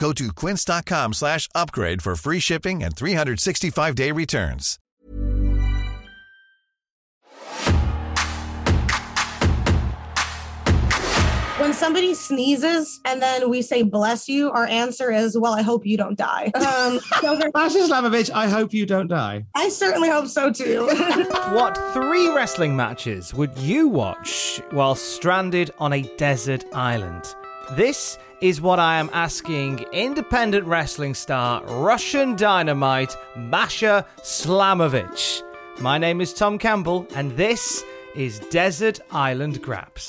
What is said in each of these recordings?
Go to quince.com slash upgrade for free shipping and 365-day returns. When somebody sneezes and then we say bless you, our answer is, well, I hope you don't die. Um, so there- Masha Slamovich, I hope you don't die. I certainly hope so too. What three wrestling matches would you watch while stranded on a desert island? This is what I am asking independent wrestling star, Russian dynamite, Masha Slamovich. My name is Tom Campbell, and this is Desert Island Graps.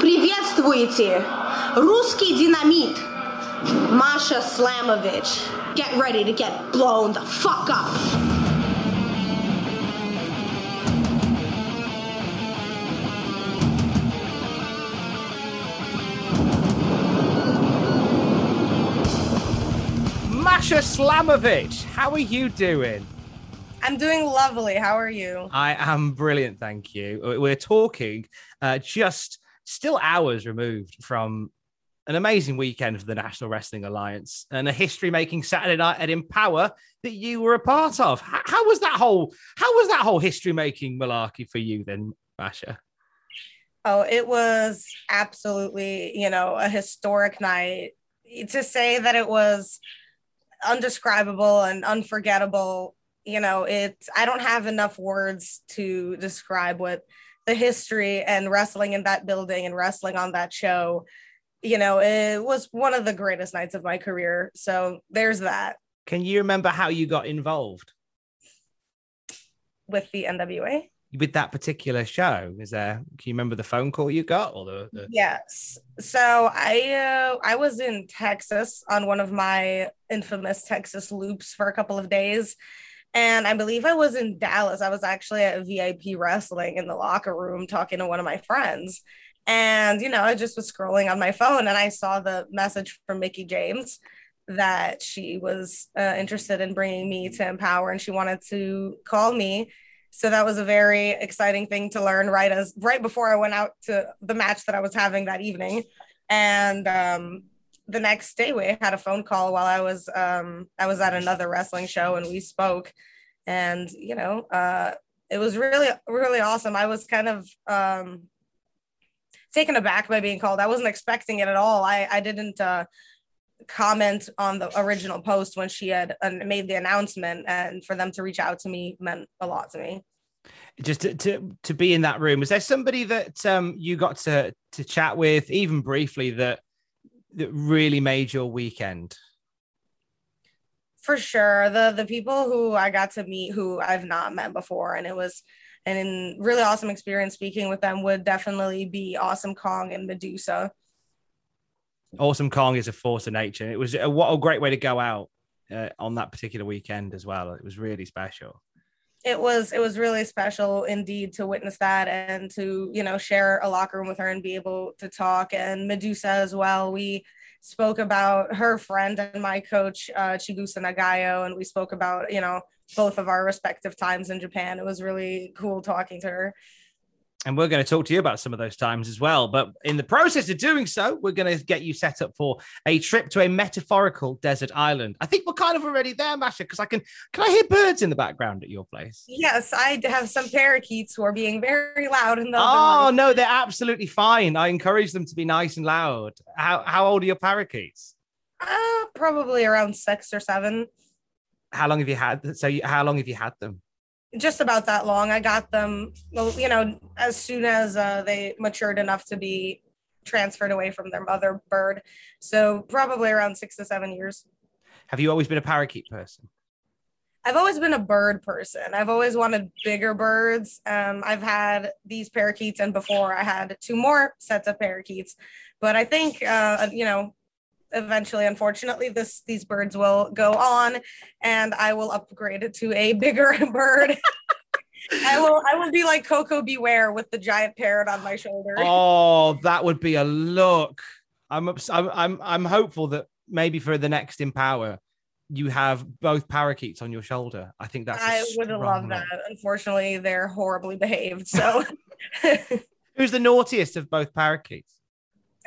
Приветствуйте! Русский динамит! Masha Slamovich. Get ready to get blown the fuck up! Masha Slamovich, how are you doing? I'm doing lovely. How are you? I am brilliant, thank you. We're talking uh, just still hours removed from an amazing weekend for the National Wrestling Alliance and a history-making Saturday night at Empower that you were a part of. How, how was that whole How was that whole history-making malarkey for you then, Masha? Oh, it was absolutely, you know, a historic night. To say that it was undescribable and unforgettable, you know, it's I don't have enough words to describe what the history and wrestling in that building and wrestling on that show, you know, it was one of the greatest nights of my career. So there's that Can you remember how you got involved with the NWA. With that particular show? Is there? Can you remember the phone call you got or the? the... Yes. So I uh, I was in Texas on one of my infamous Texas loops for a couple of days. And I believe I was in Dallas. I was actually at VIP wrestling in the locker room talking to one of my friends. And, you know, I just was scrolling on my phone and I saw the message from Mickie James that she was uh, interested in bringing me to Empower and she wanted to call me. So that was a very exciting thing to learn right as right before I went out to the match that I was having that evening. And um, the next day we had a phone call while I was um, I was at another wrestling show and we spoke. And you know, uh, it was really really awesome. I was kind of um, taken aback by being called. I wasn't expecting it at all. I I didn't uh, comment on the original post when she had made the announcement, and for them to reach out to me meant a lot to me. just to, to to be in that room was there somebody that um you got to to chat with even briefly that that really made your weekend? For sure. The the people who i got to meet who i've not met before and it was an really awesome experience speaking with them would definitely be awesome kong and medusa awesome kong is a force of nature. It was a, what a great way to go out uh, on that particular weekend as well. It was really special. It was it was really special indeed to witness that and to you know share a locker room with her and be able to talk. And medusa as well. We spoke about her friend and my coach uh, chigusa nagayo and we spoke about you know both of our respective times in japan. It was really cool talking to her and we're going to talk to you about some of those times as well. But in the process of doing so, we're going to get you set up for a trip to a metaphorical desert island. I think we're kind of already there, Masha, because I can can I hear birds in the background at your place? yes i have some parakeets who are being very loud in the Oh no, they're absolutely fine. I encourage them to be nice and loud. How how old are your parakeets? uh, probably around six or seven How long have you had? So, you, how long have you had them? Just about that long. I got them, well, you know, as soon as uh, they matured enough to be transferred away from their mother bird. So probably around six to seven years. Have you always been a parakeet person? I've always been a bird person. I've always wanted bigger birds. Um, I've had these parakeets, and before I had two more sets of parakeets. But I think, uh, you know, eventually, unfortunately, this these birds will go on, and I will upgrade it to a bigger bird. I will I will be like Koko B. Ware with the giant parrot on my shoulder. Oh, that would be a look. I'm ups- I'm I'm, I'm hopeful that maybe for the next Empower, you have both parakeets on your shoulder. I think that's. I would love look. that. Unfortunately, they're horribly behaved. So, Who's the naughtiest of both parakeets?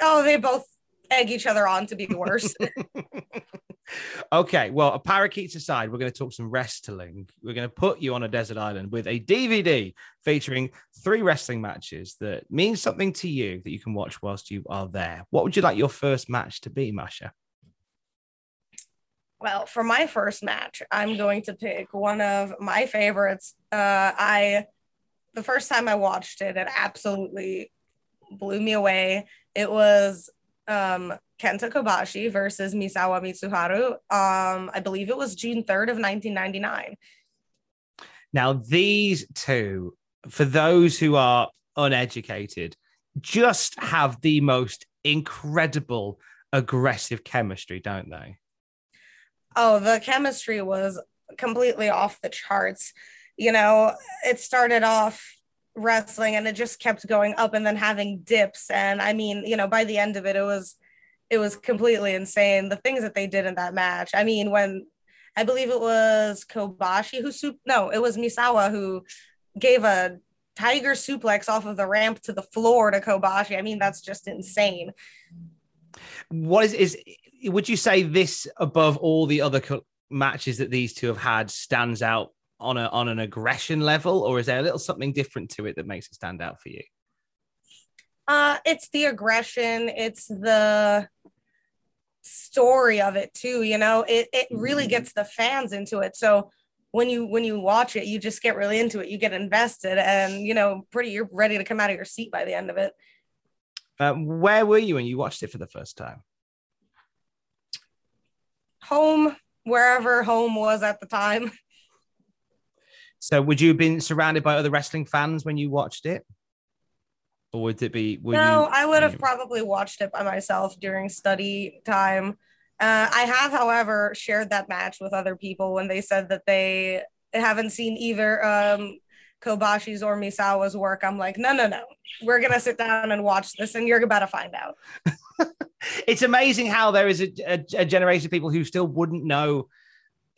oh, they both egg each other on to be the worst. okay, well, a parakeets aside, we're going to talk some wrestling. We're going to put you on a desert island with a DVD featuring three wrestling matches that mean something to you that you can watch whilst you are there. What would you like your first match to be, Masha? well, for my first match, I'm going to pick one of my favorites. Uh, I, the first time I watched it, it absolutely blew me away. It was um, Kenta Kobashi versus Misawa Mitsuharu. Um, I believe it was June 3rd of 1999. Now, these two, for those who are uneducated, just have the most incredible aggressive chemistry, don't they? Oh, the chemistry was completely off the charts. You know, it started off wrestling and it just kept going up and then having dips. And I mean, you know, by the end of it, it was it was completely insane. The things that they did in that match. I mean, when I believe it was Kobashi who soup no, it was Misawa who gave a tiger suplex off of the ramp to the floor to Kobashi. I mean, that's just insane. What is is would you say this above all the other co- matches that these two have had stands out on a on an aggression level, or is there a little something different to it that makes it stand out for you? Uh, it's the aggression, it's the story of it too. You know, it it really gets the fans into it. So when you when you watch it, you just get really into it. You get invested, and you know, pretty you're ready to come out of your seat by the end of it. Uh, where were you when you watched it for the first time? Home, wherever home was at the time. So, would you have been surrounded by other wrestling fans when you watched it, or would it be? No, you, I would have you- probably watched it by myself during study time. Uh, I have, however, shared that match with other people when they said that they haven't seen either um, Kobashi's or Misawa's work. I'm like, no, no, no. We're going to sit down and watch this, and you're about to find out. it's amazing how there is a, a, a generation of people who still wouldn't know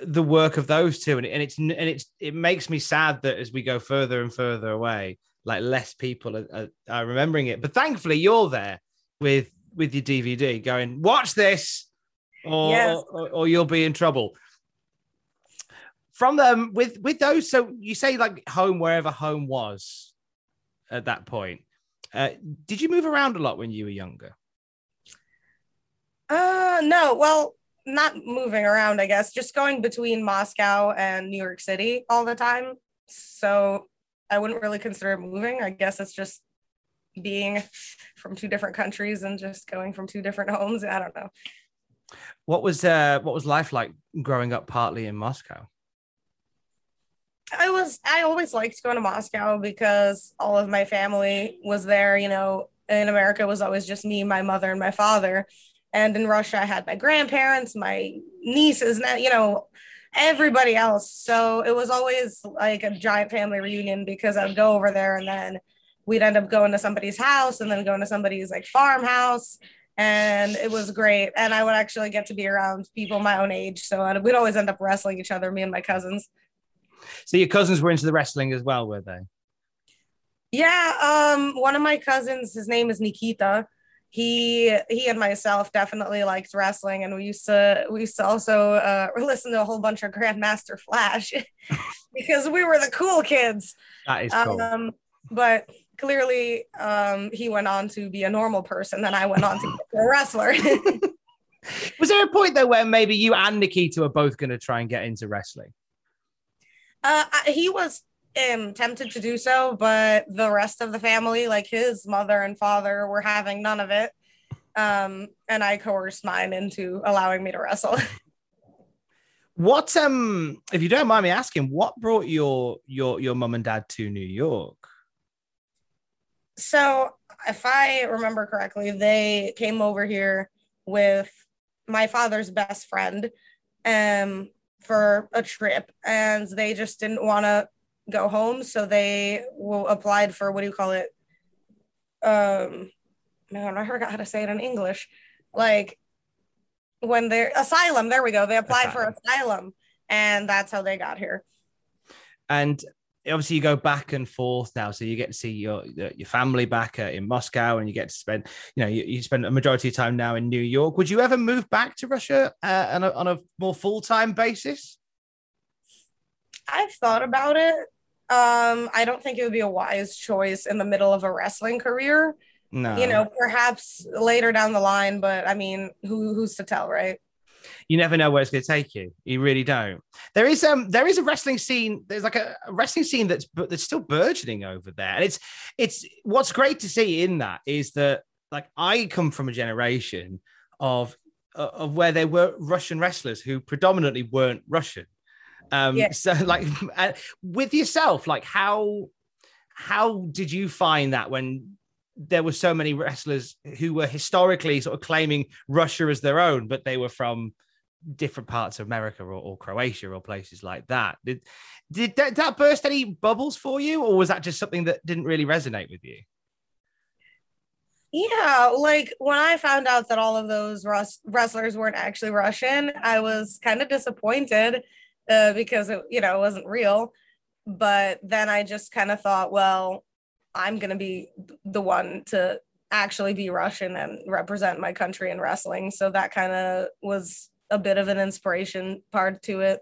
the work of those two, and, and it's and it's it makes me sad that as we go further and further away, like less people are, are, are remembering it. But thankfully, you're there with with your DVD, going watch this, or Yes. or, or you'll be in trouble. From them with with those, so you say like home wherever home was at that point. Uh, did you move around a lot when you were younger? Uh, no, well, not moving around, I guess, just going between Moscow and New York City all the time. So I wouldn't really consider it moving. I guess it's just being from two different countries and just going from two different homes. I don't know. What was uh what was life like growing up partly in Moscow? I was I always liked going to Moscow because all of my family was there, you know. In America it was always just me, my mother and my father. And in Russia I had my grandparents, my nieces, and you know, everybody else. So it was always like a giant family reunion because I would go over there and then we'd end up going to somebody's house and then going to somebody's like farmhouse and it was great and I would actually get to be around people my own age. So I'd- we'd always end up wrestling each other, me and my cousins. So your cousins were into the wrestling as well, were they? Yeah, um, one of my cousins, his name is Nikita. He he and myself definitely liked wrestling, and we used to we used to also uh, listen to a whole bunch of Grandmaster Flash because we were the cool kids. That is cool. Um, but clearly, um, he went on to be a normal person, and I went on to be a wrestler. Was there a point though where maybe you and Nikita were both going to try and get into wrestling? Uh, he was um, tempted to do so, but the rest of the family, like his mother and father, were having none of it. Um, and I coerced mine into allowing me to wrestle. What um if you don't mind me asking, what brought your your your mum and dad to New York? so, if I remember correctly, they came over here with my father's best friend um, for a trip, and they just didn't want to go home, so they will applied for what do you call it? Um, man, I forgot how to say it in English. Like when they're asylum. There we go. They applied for asylum, and that's how they got here. And obviously you go back and forth now so you get to see your your family back uh, in Moscow and you get to spend you know you, you spend a majority of time now in New York would you ever move back to Russia uh, on, a, on a more full-time basis I've thought about it. Um, I don't think it would be a wise choice in the middle of a wrestling career. no. You know, perhaps later down the line, but I mean, who who's to tell, right? you never know where it's going to take you. You really don't. There is um there is a wrestling scene there's like a, a wrestling scene that's but that's still burgeoning over there. And it's it's what's great to see in that is that like i come from a generation of of where there were russian wrestlers who predominantly weren't russian um Yeah. so like uh, with yourself like how how did you find that when there were so many wrestlers who were historically sort of claiming Russia as their own, but they were from different parts of America or, or Croatia or places like that. Did did that, that burst any bubbles for you, or was that just something that didn't really resonate with you? Yeah, like when I found out that all of those Rus- wrestlers weren't actually Russian, I was kind of disappointed uh, because it, you know, it wasn't real. But then I just kind of thought, well, I'm gonna be the one to actually be Russian and represent my country in wrestling. So that kind of was a bit of an inspiration part to it.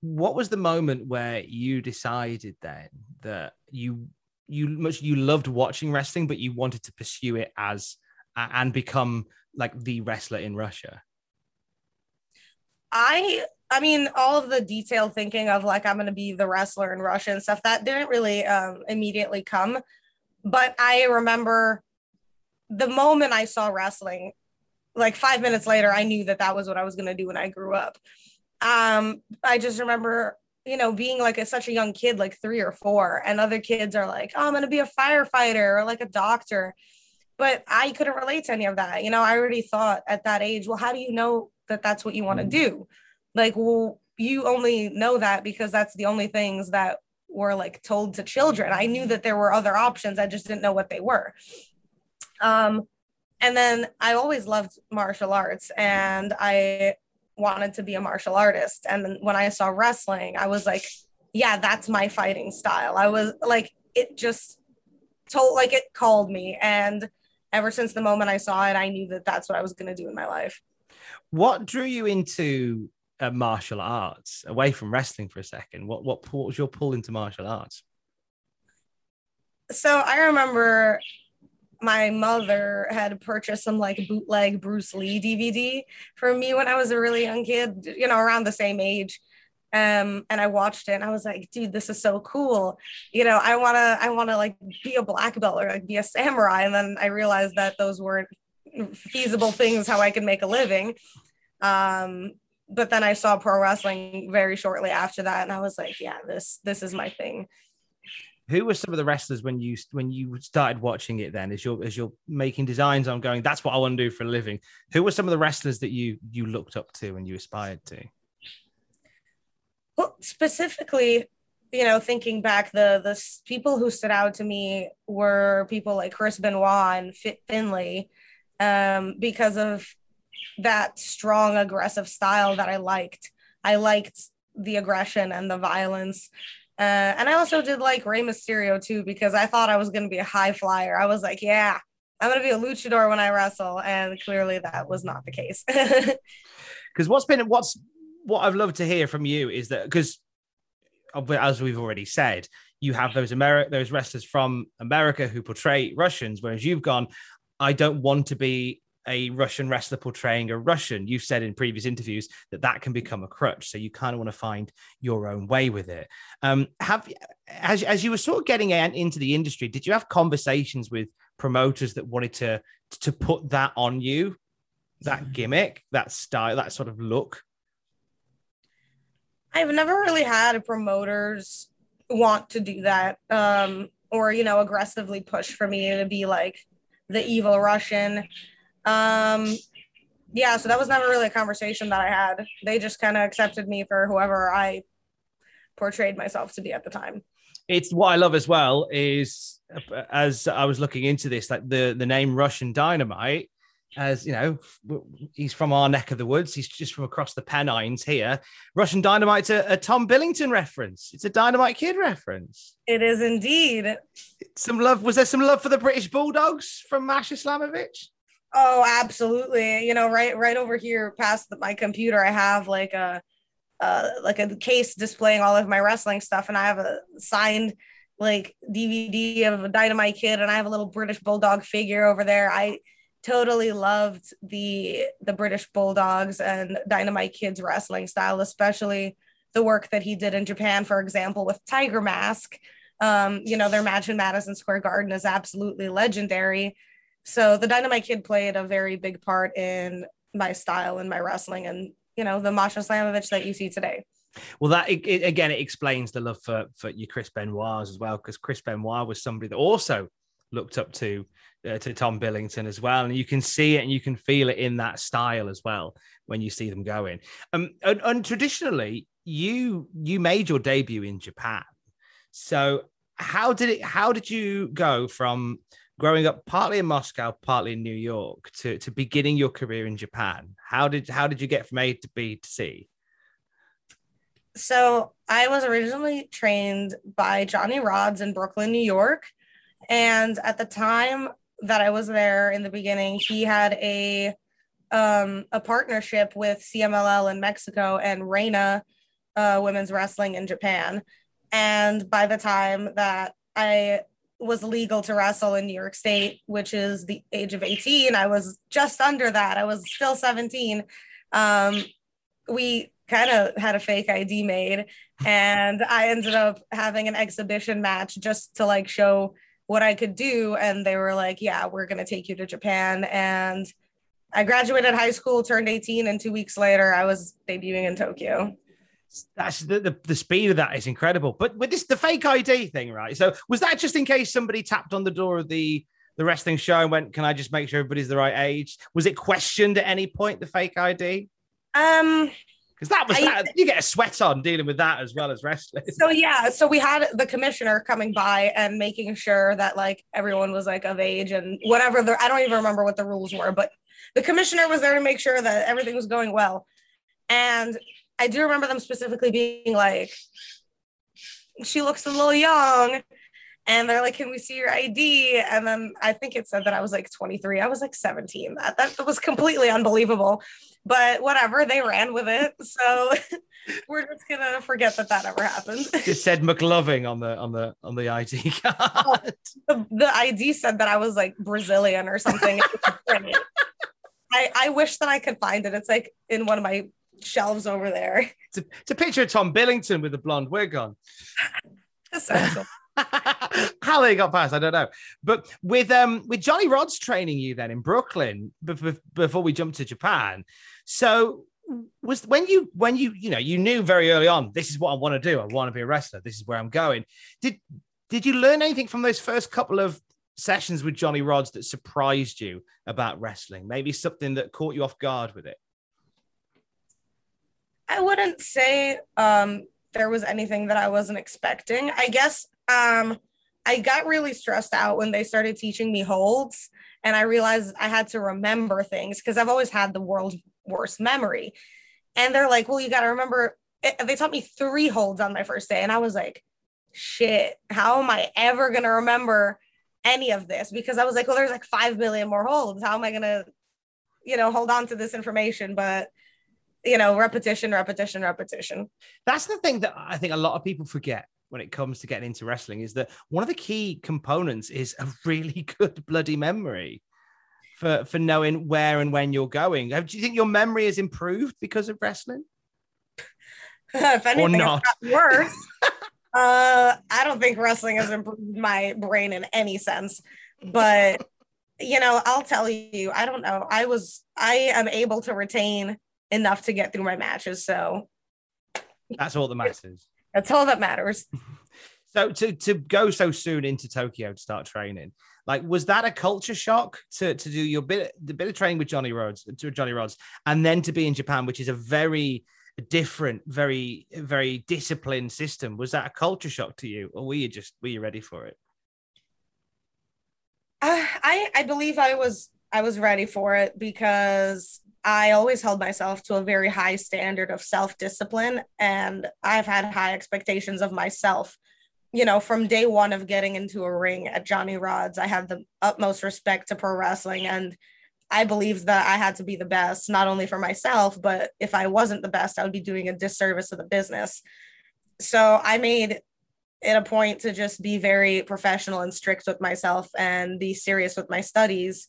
What was the moment where you decided then that you you much you loved watching wrestling, but you wanted to pursue it as and become like the wrestler in Russia? I I mean all of the detailed thinking of like I'm gonna be the wrestler in Russia and stuff that didn't really um, immediately come, but I remember the moment I saw wrestling, like five minutes later, I knew that that was what I was gonna do when I grew up. Um, I just remember you know being like a, such a young kid, like three or four, and other kids are like, oh, I'm gonna be a firefighter or like a doctor. But I couldn't relate to any of that. You know, I already thought at that age, well, how do you know that that's what you want to do? Like well you only know that because that's the only things that were like told to children. I knew that there were other options. I just didn't know what they were. Um and then i always loved martial arts and i wanted to be a martial artist. And when i saw wrestling i was like yeah that's my fighting style. I was like it just told like it called me. And ever since the moment i saw it i knew that that's what i was going to do in my life. What drew you into uh, martial arts away from wrestling for a second? What, what what was your pull into martial arts? so I remember my mother had purchased some like bootleg Bruce Lee DVD for me when I was a really young kid, you know, around the same age. Um, and I watched it and I was like, dude, this is so cool. You know, I wanna, I wanna like be a black belt or like be a samurai. And then I realized that those weren't feasible things how I could make a living. Um, but then I saw pro wrestling very shortly after that, and I was like, yeah, this this is my thing. Who were some of the wrestlers when you when you started watching it? Then, as you're as you're making designs on going, that's what I want to do for a living. Who were some of the wrestlers that you you looked up to and you aspired to? Well, specifically, you know, thinking back, the the people who stood out to me were people like Chris Benoit and Fit Finlay, um, because of that strong, aggressive style that I liked. I liked the aggression and the violence. Uh, and I also did like Rey Mysterio too, because I thought I was going to be a high flyer. I was like, yeah, I'm going to be a luchador when I wrestle. And clearly that was not the case. Because what's been what's what I've loved to hear from you is that because as we've already said, you have those Ameri- those wrestlers from America who portray Russians, whereas you've gone, I don't want to be a Russian wrestler portraying a Russian, you've said in previous interviews that that can become a crutch. So you kind of want to find your own way with it. Um, have as as you were sort of getting into the industry, did you have conversations with promoters that wanted to to put that on you, that gimmick, that style, that sort of look? I've never really had promoters want to do that, um, or you know, aggressively push for me to be like the evil Russian. Um, yeah, so that was never really a conversation that I had. They just kind of accepted me for whoever I portrayed myself to be at the time. It's what I love as well is as I was looking into this, like the the name Russian Dynamite, as you know, he's from our neck of the woods. He's just from across the Pennines here. Russian Dynamite's a, a Tom Billington reference. It's a Dynamite Kid reference. It is indeed. Some love. Was there some love for the British Bulldogs from Masha Slamovich? Oh, absolutely. You know, right, right over here past the, my computer, I have like a, uh, like a case displaying all of my wrestling stuff, and I have a signed like DVD of Dynamite Kid, and I have a little British Bulldog figure over there. I totally loved the the British Bulldogs and Dynamite Kids wrestling style, especially the work that he did in Japan, for example, with Tiger Mask. Um, you know, their match in Madison Square Garden is absolutely legendary. So the Dynamite Kid played a very big part in my style and my wrestling and, you know, the Masha Slamovich that you see today. Well, that it, it, again, it explains the love for for your Chris Benoit as well, because Chris Benoit was somebody that also looked up to uh, to Tom Billington as well, and you can see it and you can feel it in that style as well when you see them going. Um, and, and traditionally, you you made your debut in Japan, so how did it? How did you go from growing up partly in Moscow, partly in New York, to to beginning your career in Japan? How did how did you get from A to B to C? So I was originally trained by Johnny Rodz in Brooklyn, New York, and at the time that I was there in the beginning, he had a um, a partnership with CMLL in Mexico and Reina uh, Women's Wrestling in Japan. And by the time that I was legal to wrestle in New York State, which is the age of 18. I was just under that. I was still 17. Um, we kind of had a fake ID made, and I ended up having an exhibition match just to like show what I could do. And they were like, Yeah, we're going to take you to Japan. And I graduated high school, turned 18, and two weeks later, I was debuting in Tokyo that's the, the, the speed of that is incredible. But with this the fake ID thing, right? So was that just in case somebody tapped on the door of the the wrestling show and went, "Can I just make sure everybody's the right age?" Was it questioned at any point the fake ID? Um, because that was I, that, you get a sweat on dealing with that as well as wrestling. So yeah, so we had the commissioner coming by and making sure that like everyone was like of age and whatever. The, I don't even remember what the rules were, but the commissioner was there to make sure that everything was going well. And I do remember them specifically being like, she looks a little young. And they're like, can we see your ID? And then I think it said that I was like 23. I was like 17. That, that was completely unbelievable. But whatever, they ran with it. So we're just gonna forget that that ever happened. It said McLovin on the on the on the ID card. Oh, the, the ID said that I was like Brazilian or something. I, I wish that I could find it. It's like in one of my shelves over there. It's a, it's a picture of Tom Billington with a blonde wig on. Essential. How they got past, I don't know. But with um with Johnny Rodz training you then in Brooklyn before we jumped to Japan. So was when you when you you know you knew very early on this is what I want to do. I want to be a wrestler. This is where I'm going. Did did you learn anything from those first couple of sessions with Johnny Rodz that surprised you about wrestling? Maybe something that caught you off guard with it? I wouldn't say um, there was anything that I wasn't expecting. I guess um, I got really stressed out when they started teaching me holds, and I realized I had to remember things because I've always had the world's worst memory. And they're like, "Well, you got to remember." It. They taught me three holds on my first day, and I was like, "Shit, how am I ever gonna remember any of this?" Because I was like, "Well, there's like five million more holds. How am I gonna, you know, hold on to this information?" But you know, repetition, repetition, repetition. That's the thing that I think a lot of people forget when it comes to getting into wrestling is that one of the key components is a really good bloody memory. for for knowing where and when you're going. Do you think your memory has improved because of wrestling? if anything, not. it's worse. uh, I don't think wrestling has improved my brain in any sense, but you know, I'll tell you, I don't know. I was, I am able to retain enough to get through my matches, so That's all that matters. that's all that matters. So to to go so soon into Tokyo to start training, like was that a culture shock to to do your bit the bit of training with Johnny Rhodes to Johnny Rodz and then to be in Japan, which is a very different, very very disciplined system. Was that a culture shock to you, or were you just were you ready for it? Uh, I I believe I was I was ready for it because I always held myself to a very high standard of self discipline, and I've had high expectations of myself. You know, from day one of getting into a ring at Johnny Rodz, I had the utmost respect to pro wrestling, and I believed that I had to be the best, not only for myself, but if I wasn't the best, I would be doing a disservice to the business. So I made it a point to just be very professional and strict with myself and be serious with my studies.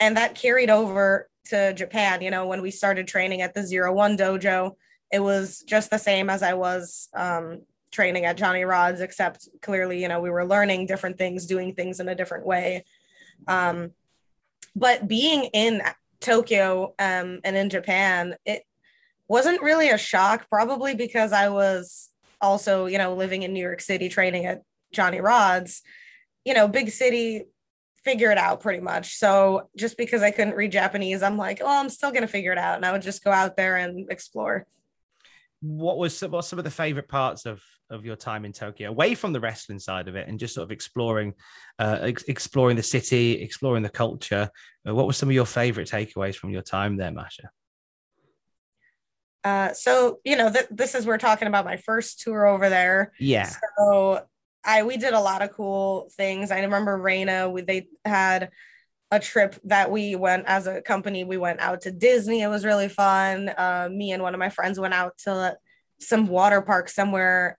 And that carried over to Japan. You know, when we started training at the Zero One Dojo, it was just the same as I was um, training at Johnny Rodz, except clearly, you know, we were learning different things, doing things in a different way. Um, but being in Tokyo um, and in Japan, it wasn't really a shock, probably because I was also, you know, living in New York City, training at Johnny Rodz, you know, big city, figure it out pretty much. So just because I couldn't read Japanese, I'm like, well, I'm still gonna figure it out, and I would just go out there and explore. What was some, what some of the favorite parts of of your time in Tokyo, away from the wrestling side of it, and just sort of exploring, uh, ex- exploring the city, exploring the culture? Uh, what were some of your favorite takeaways from your time there, Masha? Uh, so you know, th- this is we're talking about my first tour over there. Yeah. So I we did a lot of cool things. I remember Reina, we, they had a trip that we went as a company. We went out to Disney. It was really fun. Uh, me and one of my friends went out to some water park somewhere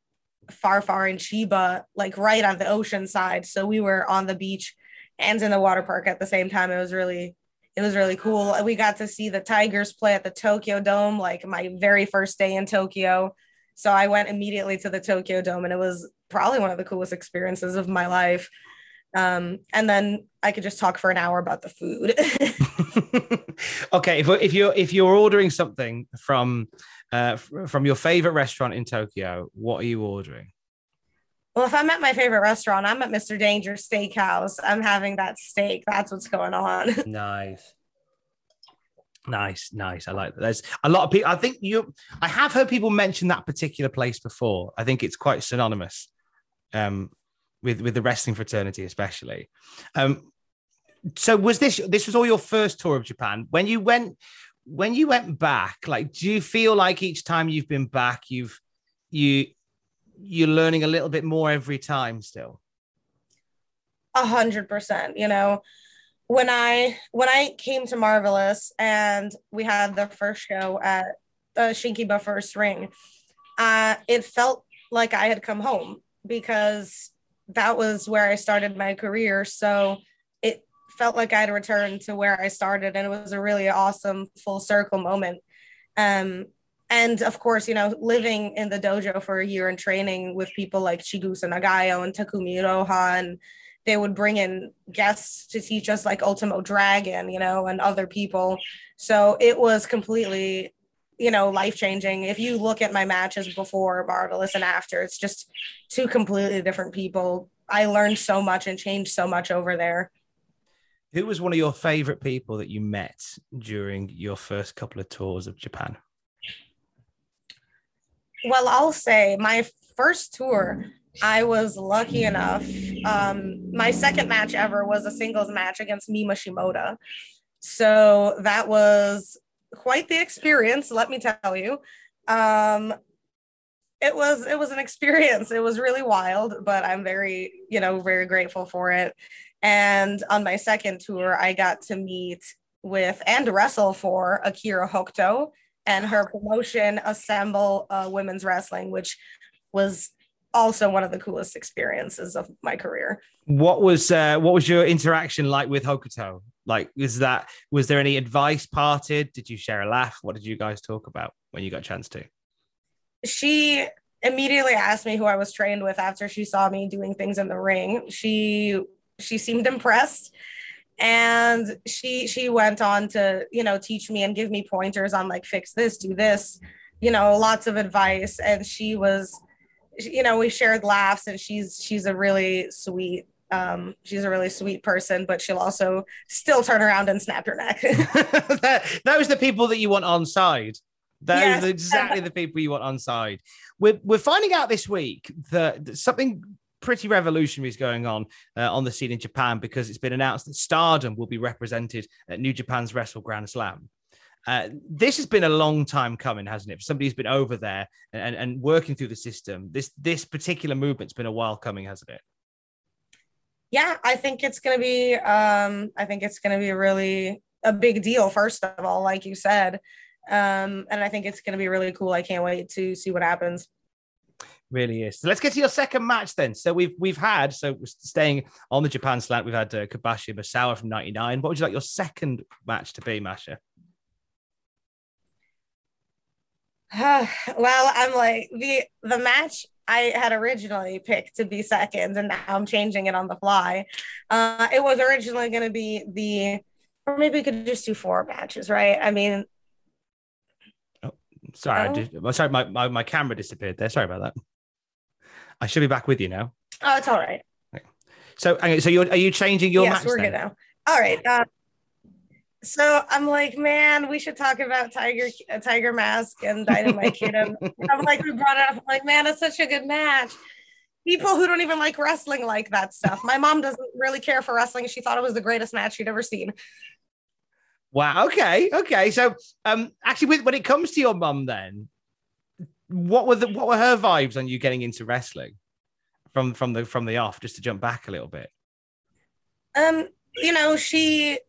far, far in Chiba, like right on the ocean side. So we were on the beach and in the water park at the same time. It was really it was really cool. We got to see the Tigers play at the Tokyo Dome, like my very first day in Tokyo. So I went immediately to the Tokyo Dome, and it was probably one of the coolest experiences of my life. Um, and then I could just talk for an hour about the food. okay, if, if you're if you're ordering something from uh, from your favorite restaurant in Tokyo, what are you ordering? Well, if I'm at my favorite restaurant, I'm at Mr. Danger Steakhouse. I'm having that steak. That's what's going on. nice. Nice, nice. I like that. There's a lot of people. I think you. I have heard people mention that particular place before. I think it's quite synonymous um, with with the wrestling fraternity, especially. Um, so, was this this was all your first tour of Japan? When you went when you went back, like, do you feel like each time you've been back, you've you you're learning a little bit more every time still a hundred percent you know when i when i came to marvelous and we had the first show at the shinkiba first ring uh it felt like i had come home because that was where i started my career so it felt like i'd returned to where i started and it was a really awesome full circle moment um and of course, you know, living in the dojo for a year and training with people like Chigusa Nagayo and Takumi Iroha, and they would bring in guests to teach us like Ultimo Dragon, you know, and other people. So it was completely, you know, life changing. If you look at my matches before Marvelous and after, it's just two completely different people. I learned so much and changed so much over there. Who was one of your favorite people that you met during your first couple of tours of Japan? well, I'll say my first tour, I was lucky enough. Um, my second match ever was a singles match against Mima Shimoda. So that was quite the experience, let me tell you. Um, it was it was an experience. It was really wild, but I'm very, you know, very grateful for it. And on my second tour, I got to meet with and wrestle for Akira Hokuto and her promotion assemble uh, women's wrestling which was also one of the coolest experiences of my career what was uh, what was your interaction like with hokuto Like, is that was there any advice parted? Did you share a laugh? What did you guys talk about when you got a chance to? She immediately asked me who I was trained with after she saw me doing things in the ring. She she seemed impressed and she she went on to you know teach me and give me pointers on like fix this do this you know lots of advice and she was you know we shared laughs and she's she's a really sweet um she's a really sweet person but she'll also still turn around and snap your neck that, those are the people that you want on side those Yes. are exactly the people you want on side we're, we're finding out this week that something pretty revolutionary is going on uh, on the scene in japan because it's been announced that stardom will be represented at new japan's wrestle grand slam uh, this has been a long time coming, hasn't it? For somebody who's been over there and, and working through the system, this this particular movement's been a while coming, hasn't it? Yeah i think it's going to be um i think it's going to be really a big deal first of all like you said um and i think it's going to be really cool i can't wait to see what happens Really is. So let's get to your second match then. So we've we've had so staying on the Japan slant. We've had uh, Kobashi Misawa from '99. What would you like your second match to be, Masha? well i'm like the the match i had originally picked to be second and now i'm changing it on the fly uh it was originally going to be the or maybe we could just do four matches right i mean Sorry, I Oh. just, oh, sorry, my, my my camera disappeared there. Sorry about that. I should be back with you now. oh it's all right So, so you're are you changing your yes match? we're then? good now all right uh, so i'm like man we should talk about tiger uh, tiger mask and dynamite kid and i'm like we brought it up I'm like man it's such a good match people who don't even like wrestling like that stuff my mom doesn't really care for wrestling she thought it was the greatest match she'd ever seen Wow. Okay. Okay. So, um, actually, with, when it comes to your mum, then, what were the what were her vibes on you getting into wrestling from from the from the off? Just to jump back a little bit. um you know she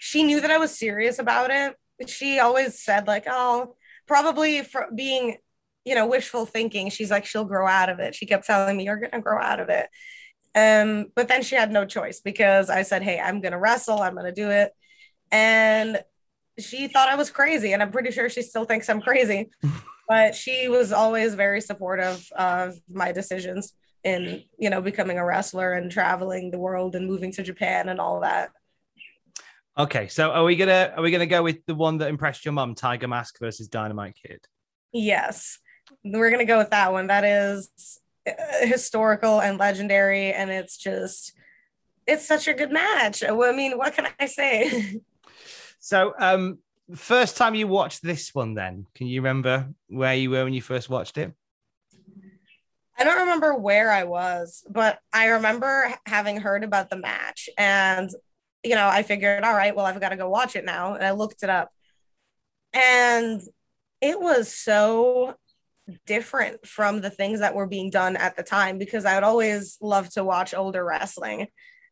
she knew that i was serious about it. She always said like oh probably for being you know wishful thinking. She's like she'll grow out of it. She kept telling me you're gonna grow out of it. Um but then she had no choice because i said hey i'm gonna wrestle i'm gonna do it. And she thought i was crazy and i'm pretty sure she still thinks i'm crazy. But she was always very supportive of my decisions in you know becoming a wrestler and traveling the world and moving to Japan and all that. Okay. So, are we gonna are we gonna go with the one that impressed your mum, Tiger Mask versus Dynamite Kid? Yes, we're gonna go with that one. That is uh, historical and legendary, and it's just it's such a good match. I mean, what can I say? So, um, first time you watched this one, then can you remember where you were when you first watched it? I don't remember where I was, but I remember having heard about the match and you know, I figured, all right, well, I've got to go watch it now. And I looked it up. And it was so different from the things that were being done at the time because I would always love to watch older wrestling.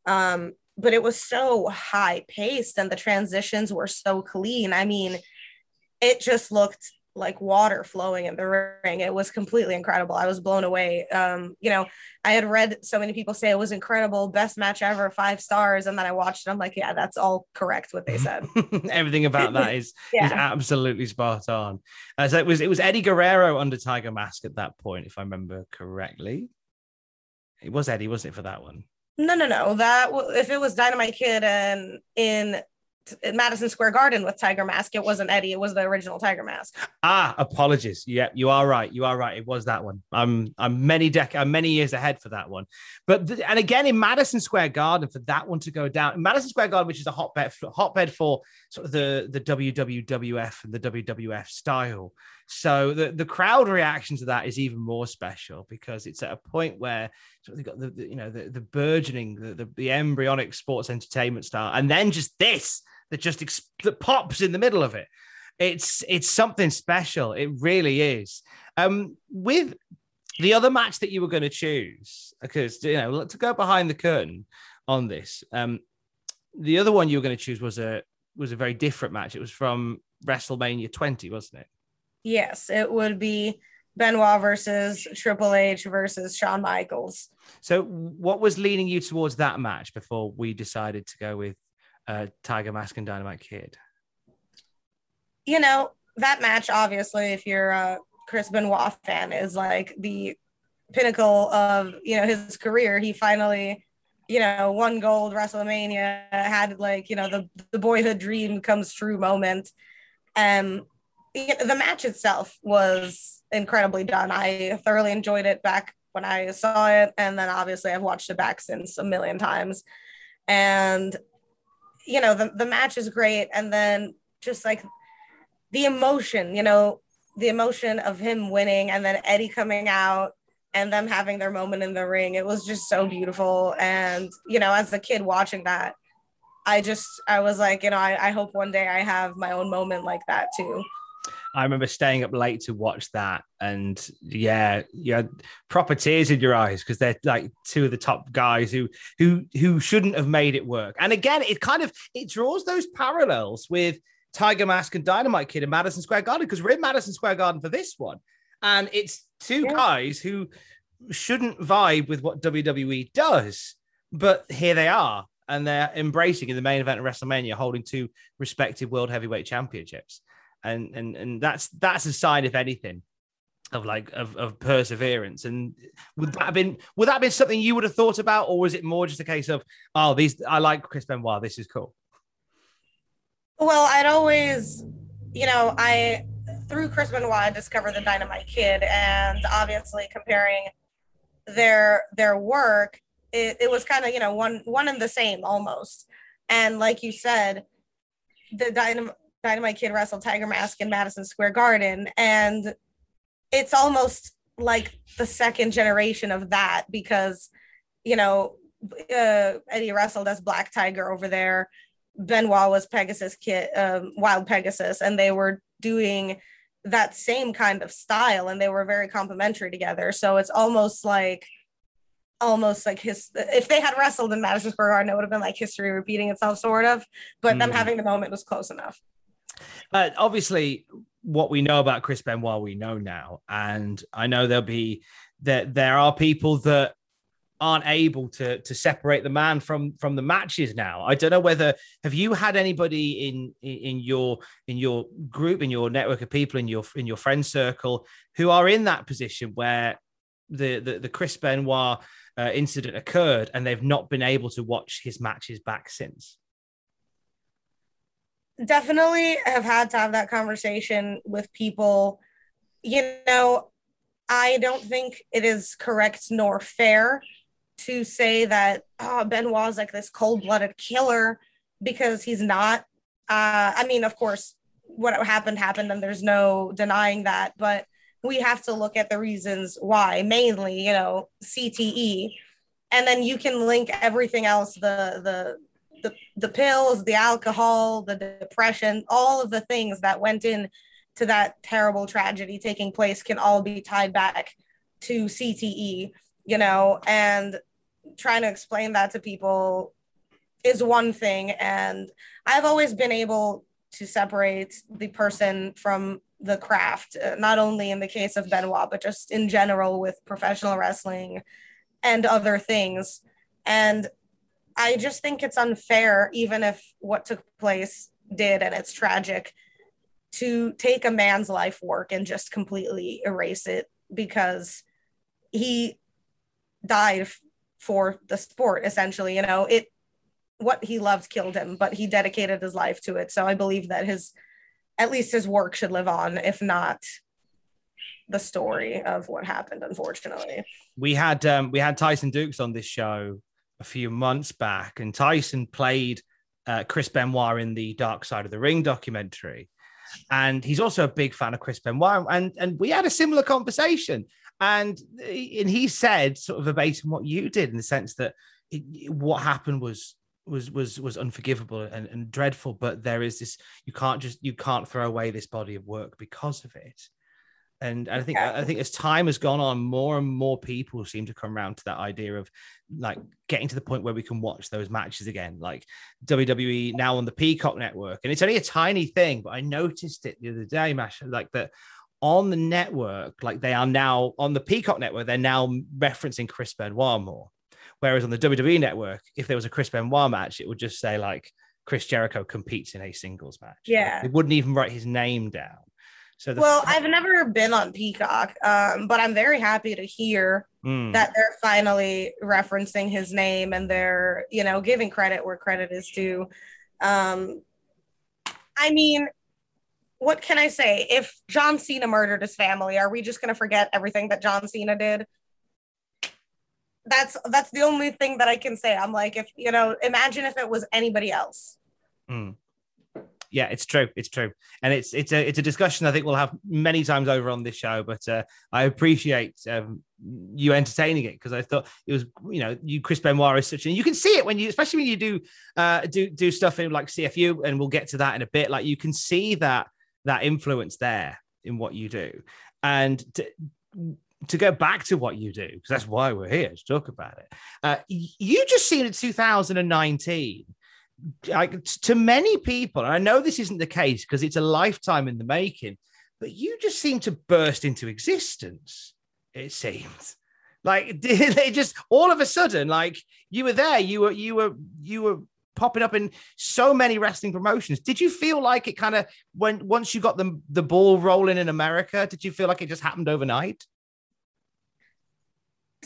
Um, but it was so high paced and the transitions were so clean. I mean, it just looked like water flowing in the ring. It was completely incredible. I was blown away. Um, you know, I had read so many people say it was incredible, best match ever, five stars. And then I watched it. I'm like, yeah, that's all correct what they said. Everything about that is is absolutely spot on. Uh, so it was it was Eddie Guerrero under Tiger Mask at that point, if I remember correctly. It was Eddie, wasn't it, for that one? No, no, no. That w- if it was Dynamite Kid and in Madison Square Garden with Tiger Mask, it wasn't Eddie. It was the original Tiger Mask. Ah, apologies. Yeah, you are right. You are right. It was that one. I'm I'm many dec- I'm many years ahead for that one. But th- and again in Madison Square Garden for that one to go down. Madison Square Garden, which is a hotbed hotbed for sort of the the WWF and the WWF style. So the the crowd reaction to that is even more special because it's at a point where sort of got the, the you know the, the burgeoning the, the the embryonic sports entertainment style, and then just this that just ex- that pops in the middle of it. It's it's something special. It really is. Um with the other match that you were going to choose because you know to go behind the curtain on this. Um the other one you were going to choose was a was a very different match. It was from wrestlemania 20 wasn't it? Yes, it would be Benoit versus Triple H versus Shawn Michaels. so what was leaning you towards that match before we decided to go with uh, Tiger Mask and Dynamite Kid? You know, that match, obviously, if you're a Chris Benoit fan, is like the pinnacle of, you know, his career. He finally, you know, won gold WrestleMania, had like, you know, the, the boyhood dream comes true moment. And the match itself was incredibly done. I thoroughly enjoyed it back when I saw it. And then obviously I've watched it back since a million times. And, you know, the, the match is great. And then just like the emotion, you know, the emotion of him winning and then Eddie coming out and them having their moment in the ring. It was just so beautiful. And, you know, as a kid watching that, I just, I was like, you know, I, I hope one day I have my own moment like that too. I remember staying up late to watch that, and yeah, you had proper tears in your eyes because they're like two of the top guys who who who shouldn't have made it work. And again, it kind of it draws those parallels with Tiger Mask and Dynamite Kid in Madison Square Garden because we're in Madison Square Garden for this one, and it's two yeah. guys who shouldn't vibe with what WWE does, but here they are. And they're embracing in the main event of WrestleMania, holding two respective world heavyweight championships and and and that's that's a sign, if anything, of like of, of perseverance. And would that have been would that have been something you would have thought about, or was it more just a case of oh these I like Chris Benoit, this is cool? Well, I'd always, you know, I through Chris Benoit I discovered the Dynamite Kid, and obviously comparing their their work, it, it was kind of you know one one and the same almost. And like you said, the Dynamite Dynamite Kid wrestled Tiger Mask in Madison Square Garden. And it's almost like the second generation of that because, you know, uh, Eddie wrestled as Black Tiger over there. Benoit was Pegasus Kid, um, Wild Pegasus, and they were doing that same kind of style and they were very complimentary together. So it's almost like almost like his if they had wrestled in Madison Square Garden, it would have been like history repeating itself, sort of. But mm. them having the moment was close enough. Uh, obviously, what we know about Chris Benoit, we know now, and I know there'll be that there are people that aren't able to to separate the man from from the matches now. I don't know whether have you had anybody in in your in your group in your network of people in your in your friend circle who are in that position where the the, the Chris Benoit uh, incident occurred and they've not been able to watch his matches back since definitely have had to have that conversation with people. You know, I don't think it is correct nor fair to say that oh, is like this cold blooded killer because he's not. Uh, I mean, of course, what happened happened, and there's no denying that. But we have to look at the reasons why, mainly, you know, CTE, and then you can link everything else the the the, the pills, the alcohol, the depression, all of the things that went in to that terrible tragedy taking place can all be tied back to CTE, you know, and trying to explain that to people is one thing. And I've always been able to separate the person from the craft, uh, not only in the case of Benoit, but just in general with professional wrestling and other things. And I just think it's unfair, even if what took place did and it's tragic, to take a man's life work and just completely erase it because he died for the sport essentially you know? It what he loved killed him but he dedicated his life to it. So i believe that his at least his work should live on if not the story of what happened unfortunately. We had um we had tyson dukes on this show a few months back, and Tyson played uh, Chris Benoit in the Dark Side of the Ring documentary. And he's also a big fan of Chris Benoit. And, and we had a similar conversation. And, and he said, sort of verbatim, what you did in the sense that it, what happened was was was was unforgivable and, and dreadful but there is this you can't just you can't throw away this body of work because of it and I think I think as time has gone on, more and more people seem to come around to that idea of like getting to the point where we can watch those matches again, like WWE now on the Peacock network. And it's only a tiny thing, but I noticed it the other day, Mash, like that on the network, like they are now on the Peacock network, they're now referencing Chris Benoit more. Whereas on the WWE network, if there was a Chris Benoit match, it would just say like Chris Jericho competes in a singles match. Yeah. They wouldn't even write his name down. So well, I've never been on Peacock, um, but I'm very happy to hear Mm. that they're finally referencing his name and they're, you know, giving credit where credit is due. Um, I mean, what can I say? If John Cena murdered his family, are we just going to forget everything that John Cena did? That's that's the only thing that I can say. I'm like, if you know, imagine if it was anybody else. Mm. Yeah, it's true. It's true, and it's it's a it's a discussion I think we'll have many times over on this show. But uh, I appreciate um, you entertaining it because I thought it was you know you Chris Benoit is such and you can see it when you especially when you do uh, do do stuff in like CFU and we'll get to that in a bit. Like you can see that that influence there in what you do, and to, to go back to what you do because that's why we're here to talk about it. Uh, you just seen in 2019 like to many people, and I know this isn't the case because it's a lifetime in the making, but you just seem to burst into existence. It seems like they just all of a sudden, like you were there, you were you were you were popping up in so many wrestling promotions. Did you feel like it kind of when once you got the the ball rolling in America? Did you feel like it just happened overnight?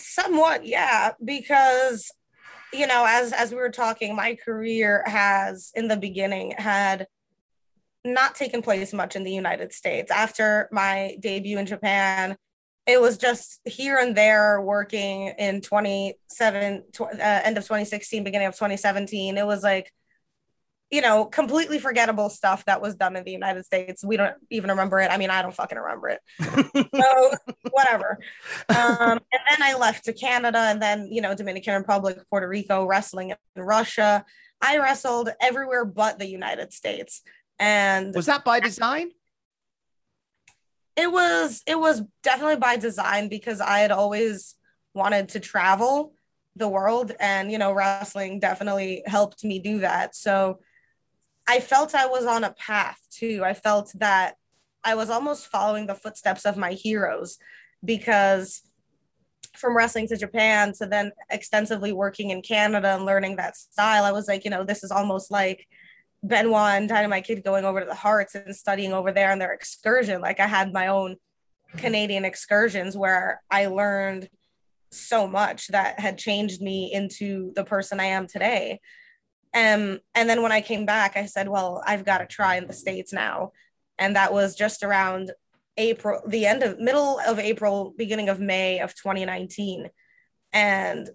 somewhat yeah because you know as as we were talking my career has in the beginning had not taken place much in the united states. After my debut in japan it was just here and there working in 27 tw- uh, end of 2016 beginning of 2017 it was like you know completely forgettable stuff that was done in the united states we don't even remember it i mean i don't fucking remember it so whatever um, and then I left to Canada and then, you know, Dominican Republic, Puerto Rico, wrestling in Russia. I wrestled everywhere but the United States. And Was that by design? it was it was definitely by design because I had always wanted to travel the world and you know wrestling definitely helped me do that. So I felt I was on a path too. I felt that I was almost following the footsteps of my heroes because from wrestling to Japan to then extensively working in Canada and learning that style, I was like, you know, this is almost like Benoit and Dynamite Kid going over to the Hearts and studying over there on their excursion. Like I had my own Canadian excursions where I learned so much that had changed me into the person I am today. Um, and then when I came back, I said, well, I've got to try in the States now. And that was just around April, the end of middle of April, beginning of May of 2019. And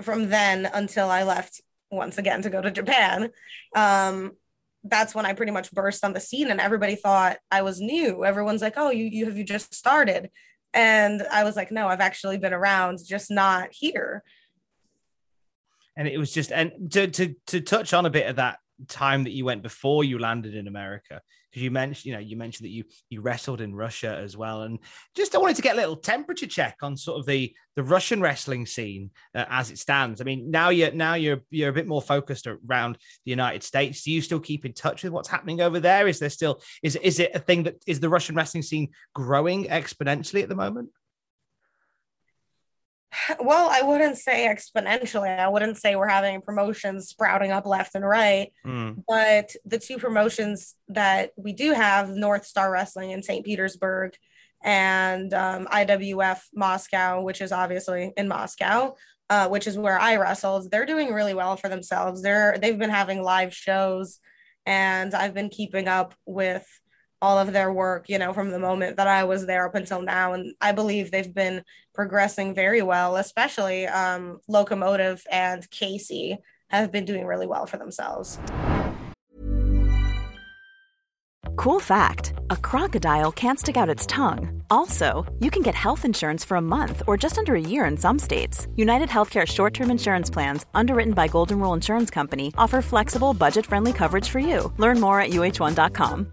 from then until I left once again to go to Japan, um, that's when I pretty much burst on the scene and everybody thought I was new. Everyone's like, oh, you, you have you just started? And I was like, no, I've actually been around, just not here. And it was just and to to to touch on a bit of that time that you went before you landed in America because you mentioned you know you mentioned that you you wrestled in Russia as well and just I wanted to get a little temperature check on sort of the the Russian wrestling scene uh, as it stands. I mean now you're now you're you're a bit more focused around the United States. Do you still keep in touch with what's happening over there? Is there still is is it a thing that is the Russian wrestling scene growing exponentially at the moment? Well, I wouldn't say exponentially. I wouldn't say we're having promotions sprouting up left and right. Mm. But the two promotions that we do have, North Star Wrestling in St. Petersburg and um, IWF Moscow, which is obviously in Moscow, uh, which is where I wrestled, they're doing really well for themselves. They're they've been having live shows, and I've been keeping up with all of their work, you know, from the moment that I was there up until now. And I believe they've been progressing very well, especially um, Locomotive and Casey have been doing really well for themselves. Cool fact a crocodile can't stick out its tongue. Also, you can get health insurance for a month or just under a year in some states. United Healthcare short term insurance plans, underwritten by Golden Rule Insurance Company, offer flexible, budget friendly coverage for you. Learn more at uh1.com.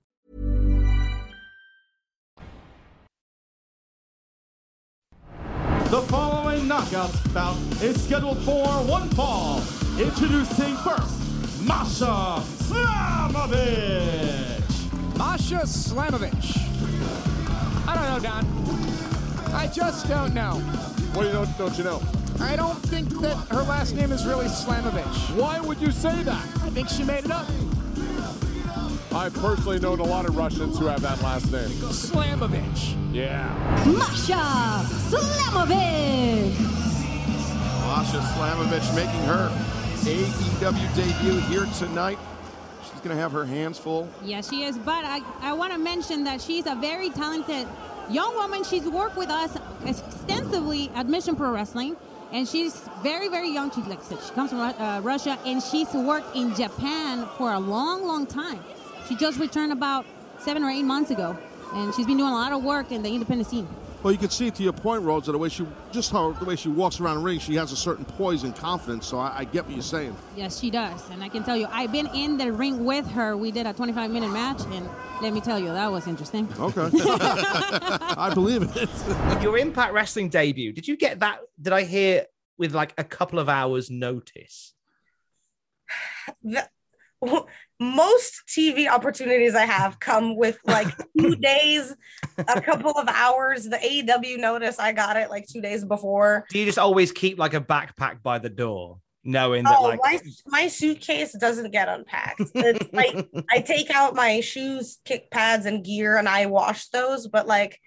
The following knockout bout is scheduled for one fall. Introducing first, Masha Slamovich. Masha Slamovich. I don't know, Don. I just don't know. What do you don't, don't you know? I don't think that her last name is really Slamovich. Why would you say that? I think she made it up. I've personally known a lot of Russians who have that last name. Slamovich. Yeah. Masha Slamovich. Masha Slamovich making her AEW debut here tonight. She's going to have her hands full. Yeah, she is. But I, I want to mention that she's a very talented young woman. She's worked with us extensively at Mission Pro Wrestling. And she's very, very young. She's like I said, she comes from uh, Russia and she's worked in Japan for a long, long time. She just returned about seven or eight months ago. And she's been doing a lot of work in the independent scene. Well, you can see to your point, Rose, that the way she just how the way she walks around the ring, she has a certain poise and confidence. So I, I get what you're saying. Yes, she does. And I can tell you, I've been in the ring with her. We did a 25 minute match, and let me tell you, that was interesting. Okay. I believe it. Your Impact Wrestling debut, did you get that? Did I hear with like a couple of hours notice? The, most TV opportunities I have come with like two days, a couple of hours. The AEW notice, I got it like two days before. Do you just always keep like a backpack by the door, knowing that Oh, like my, my suitcase doesn't get unpacked. It's like I take out my shoes, kick pads, and gear, and I wash those. But like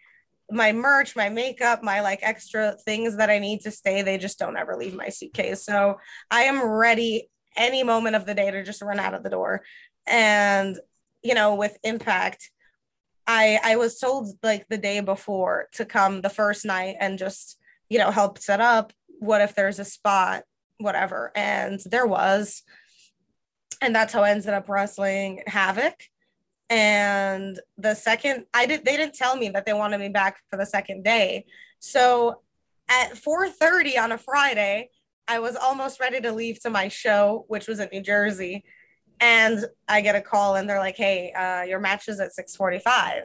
my merch, my makeup, my like extra things that I need to stay, they just don't ever leave my suitcase. So I am ready any moment of the day to just run out of the door. And you know, with Impact, I I was told like the day before to come the first night and just you know help set up. What if there's a spot? Whatever. And there was. And that's how I ended up wrestling Havoc. And the second I did they didn't tell me that they wanted me back for the second day. So at 4:30 on a Friday, I was almost ready to leave to my show, which was in New Jersey. And I get a call and they're like, hey, uh, your match is at 645.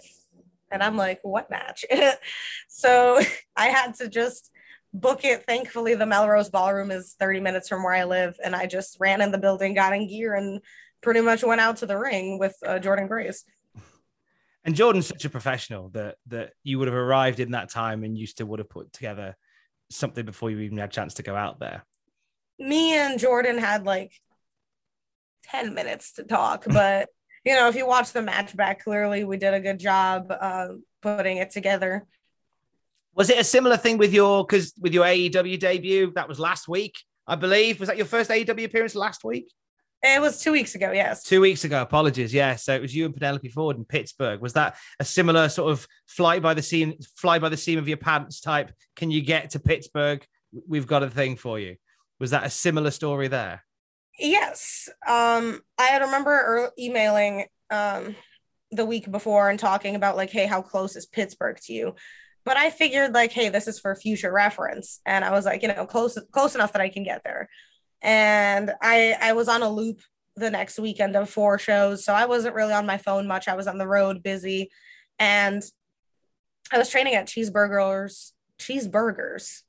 And I'm like, what match? so I had to just book it. Thankfully, the Melrose Ballroom is 30 minutes from where I live. And I just ran in the building, got in gear, and pretty much went out to the ring with uh, Jordan Grace. And Jordan's such a professional that that you would have arrived in that time and you still would have put together something before you even had a chance to go out there. Me and Jordan had like 10 minutes to talk, but you know, if you watch the match back, clearly we did a good job uh, putting it together. Was it a similar thing with your because with your AEW debut? That was last week, I believe. Was that your first AEW appearance last week? It was two weeks ago, yes. Two weeks ago. Apologies. Yeah. So it was you and Penelope Ford in Pittsburgh. Was that a similar sort of fly by the seam, fly by the seam of your pants type? Can you get to Pittsburgh? We've got a thing for you. Was that a similar story there? Yes. Um, I remember er- emailing um, the week before and talking about like, hey, how close is Pittsburgh to you? But I figured like, hey, this is for future reference, and I was like, you know, close close enough that I can get there. And I I was on a loop the next weekend of four shows, so I wasn't really on my phone much. I was on the road, busy, and I was training at Cheeseburgers Cheeseburgers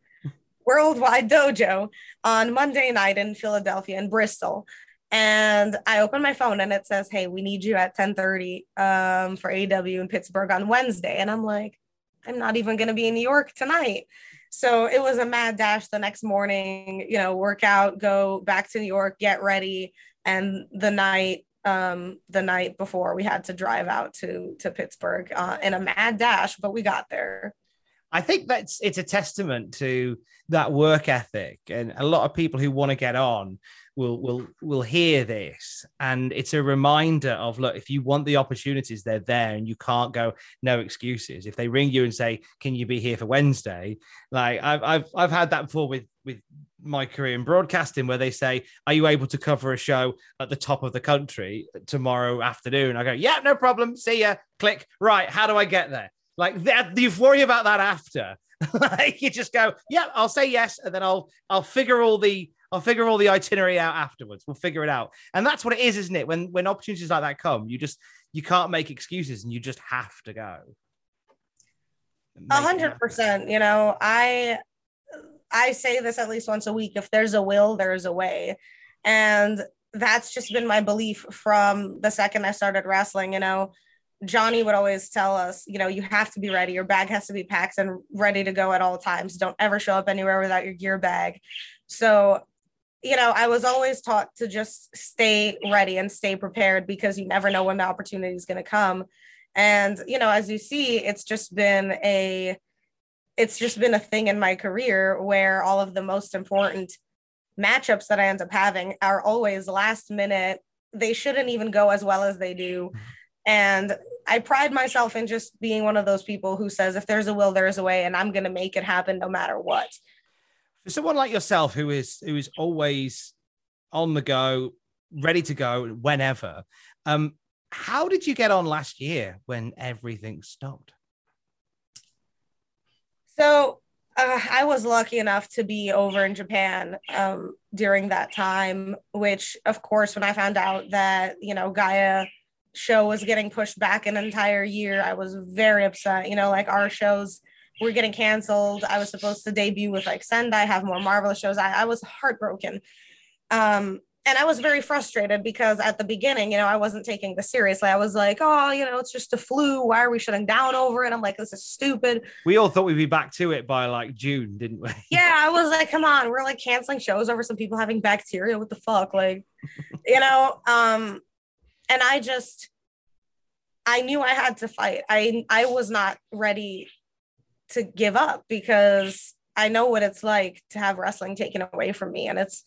Worldwide Dojo on Monday night in Philadelphia and Bristol. And I open my phone and it says, Hey, we need you at 1030 um, for AW in Pittsburgh on Wednesday. And I'm like, I'm not even going to be in New York tonight. So it was a mad dash the next morning, you know, work out, go back to New York, get ready. And the night, um, the night before we had to drive out to to Pittsburgh uh, in a mad dash, but we got there. I think that's it's a testament to that work ethic, and a lot of people who want to get on will will will hear this, and it's a reminder of look, if you want the opportunities, they're there, and you can't go no excuses. If they ring you and say, "Can you be here for Wednesday?" Like I've I've I've had that before with with my career in broadcasting, where they say, "Are you able to cover a show at the top of the country tomorrow afternoon?" I go, "Yeah, no problem. See ya." Click. Right. How do I get there? Like that, you worry about that after. like you just go, yeah, I'll say yes, and then I'll I'll figure all the I'll figure all the itinerary out afterwards. We'll figure it out, and that's what it is, isn't it? When when opportunities like that come, you just you can't make excuses, and you just have to go. A hundred percent. You know, I I say this at least once a week. If there's a will, there's a way, and that's just been my belief from the second I started wrestling. You know Johnny would always tell us, you know, you have to be ready. Your bag has to be packed and ready to go at all times. Don't ever show up anywhere without your gear bag. So, you know, I was always taught to just stay ready and stay prepared because you never know when the opportunity is going to come. And, you know, as you see, it's just been a it's just been a thing in my career where all of the most important matchups that I end up having are always last minute. They shouldn't even go as well as they do. Mm-hmm. And I pride myself in just being one of those people who says, if there's a will, there is a way, and I'm going to make it happen no matter what. For someone like yourself, who is who is always on the go, ready to go whenever, um, how did you get on last year when everything stopped? So uh, I was lucky enough to be over in Japan um, during that time, which, of course, when I found out that you know Gaia show was getting pushed back an entire year. I was very upset. You know, like our shows were getting canceled. I was supposed to debut with like Sendai, have more marvelous shows. I, I was heartbroken. Um, and I was very frustrated because at the beginning, you know, I wasn't taking this seriously. I was like, oh, you know, it's just a flu. Why are we shutting down over it? I'm like, this is stupid. We all thought we'd be back to it by like June, didn't we? Yeah, I was like, come on, we're like canceling shows over some people having bacteria. What the fuck? Like, you know, um, and I just I knew I had to fight. I I was not ready to give up because I know what it's like to have wrestling taken away from me and it's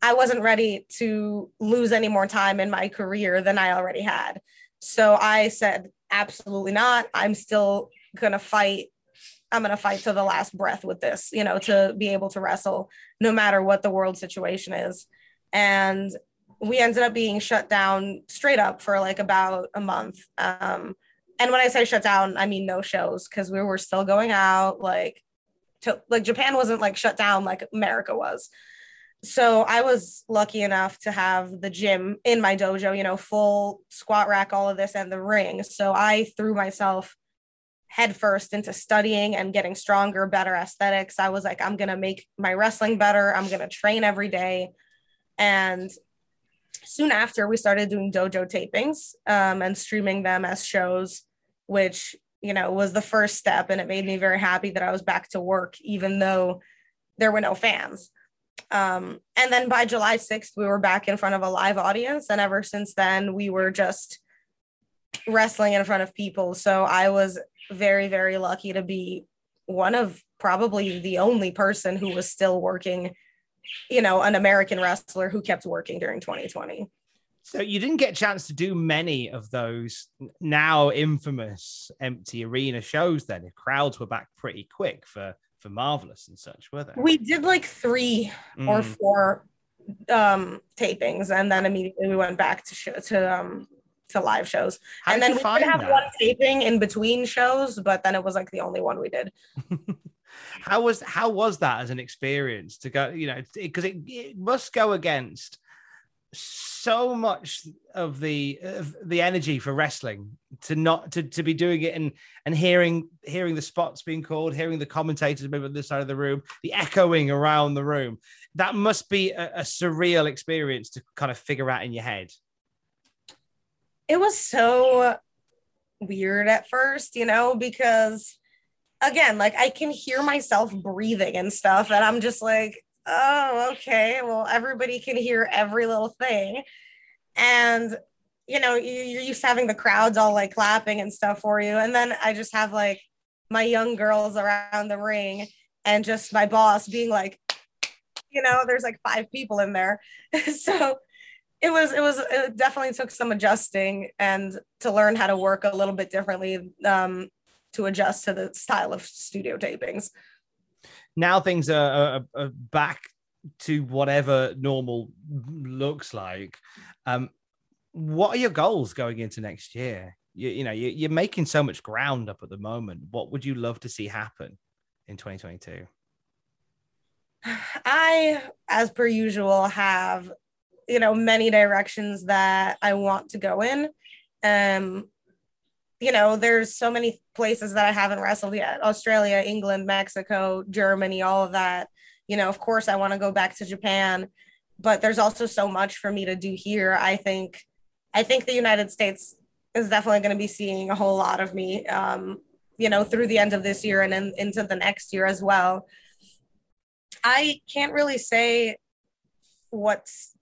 I wasn't ready to lose any more time in my career than I already had. So I said absolutely not. I'm still going to fight I'm going to fight to the last breath with this, you know, to be able to wrestle no matter what the world situation is. And we ended up being shut down straight up for like about a month. Um, and when I say shut down, I mean no shows because we were still going out. Like, to like Japan wasn't like shut down like America was. So I was lucky enough to have the gym in my dojo, you know, full squat rack, all of this, and the ring. So I threw myself headfirst into studying and getting stronger, better aesthetics. I was like, I'm gonna make my wrestling better. I'm gonna train every day. And soon after we started doing dojo tapings um, and streaming them as shows which you know was the first step and it made me very happy that i was back to work even though there were no fans. Um, and then by july 6th we were back in front of a live audience and ever since then we were just wrestling in front of people. So i was very very lucky to be one of probably the only person who was still working you know, an American wrestler who kept working during 2020. So you didn't get a chance to do many of those now infamous empty arena shows then. If crowds were back pretty quick for for Marvelous and such, were they? We did like 3 mm. or 4 um tapings and then immediately we went back to show, to um to live shows. How and then we did have that? one taping in between shows, but then it was like the only one we did. how was how was that as an experience to go? You know, because it, it, must go against so much of the of the energy for wrestling to not to, to be doing it and and hearing hearing the spots being called hearing the commentators maybe on this side of the room the echoing around the room that must be a, a surreal experience to kind of figure out in your head it was so weird at first you know because again, like I can hear myself breathing and stuff, and I'm just like, oh, okay. Well, everybody can hear every little thing, and you know, you're used to having the crowds all like clapping and stuff for you, and then I just have like my young girls around the ring, and just my boss being like, you know, there's like five people in there, so it was it was it definitely took some adjusting and to learn how to work a little bit differently um, to adjust to the style of studio tapings. Now things are, are, are back to whatever normal looks like. Um, what are your goals going into next year? You, you know, you, you're making so much ground up at the moment. What would you love to see happen in 2022? I, as per usual, have you know many directions that I want to go in. Um, you know, there's so many places that I haven't wrestled yet: Australia, England, Mexico, Germany, all of that. You know, of course, I want to go back to Japan, but there's also so much for me to do here. I think, I think the United States is definitely going to be seeing a whole lot of me. Um, you know, through the end of this year and then into the next year as well. I can't really say what's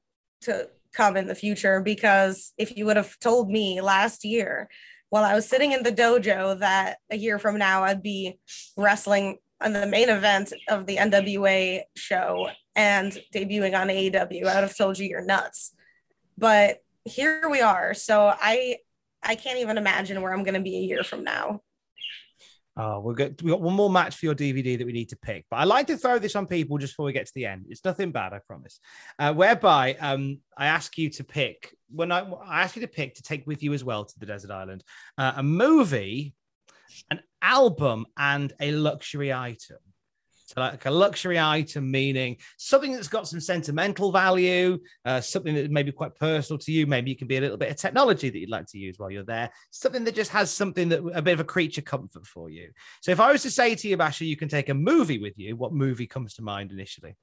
to come in the future because if you would have told me last year while I was sitting in the dojo that a year from now I'd be wrestling on the main event of the NWA show and debuting on AEW, I would have told you you're nuts. But here we are. So I I can't even imagine where I'm going to be a year from now. Oh, we've got we got one more match for your DVD that we need to pick, but I like to throw this on people just before we get to the end. It's nothing bad, I promise. Uh, whereby um, I ask you to pick when I, I ask you to pick to take with you as well to the desert island uh, a movie, an album, and a luxury item. So, like a luxury item, meaning something that's got some sentimental value, uh, something that may be quite personal to you. Maybe it can be a little bit of technology that you'd like to use while you're there. Something that just has something that a bit of a creature comfort for you. So, if I was to say to you, Masha, you can take a movie with you, what movie comes to mind initially?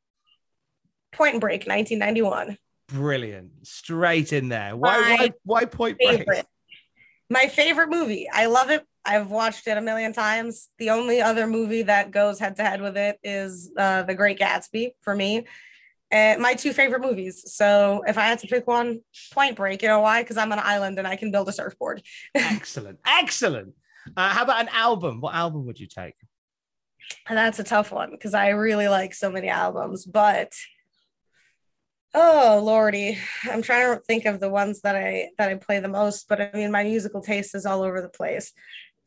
Point Break, 1991. Brilliant, straight in there. Why? why? Why Point Break? My favorite movie. I love it I've watched it a million times. The only other movie that goes head to head with it is uh, The Great Gatsby for me. And my two favorite movies. So if I had to pick one, Point Break. You know why? Because I'm on an island and I can build a surfboard. excellent, excellent. Uh, how about an album? What album would you take? And that's a tough one because I really like so many albums, but oh lordy i'm trying to think of the ones that i that i play the most but i mean my musical taste is all over the place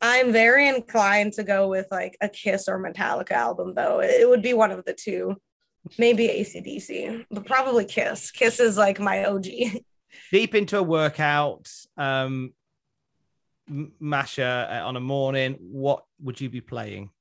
I'm very inclined to go with like a Kiss or Metallica album, though. It would be one of the two. Maybe ACDC, but probably Kiss. Kiss is like my OG. Deep into a workout, um, Masha, uh, on a morning, what would you be playing?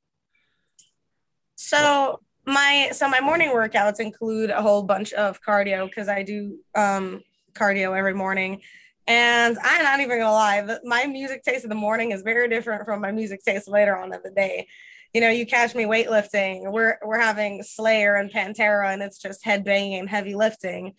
So my so my morning workouts include a whole bunch of cardio because I do um cardio every morning. And I'm not even gonna lie, my music taste in the morning is very different from my music taste later on in the day. You know, you catch me weightlifting, we're we're having Slayer and Pantera, and it's just headbanging and heavy lifting.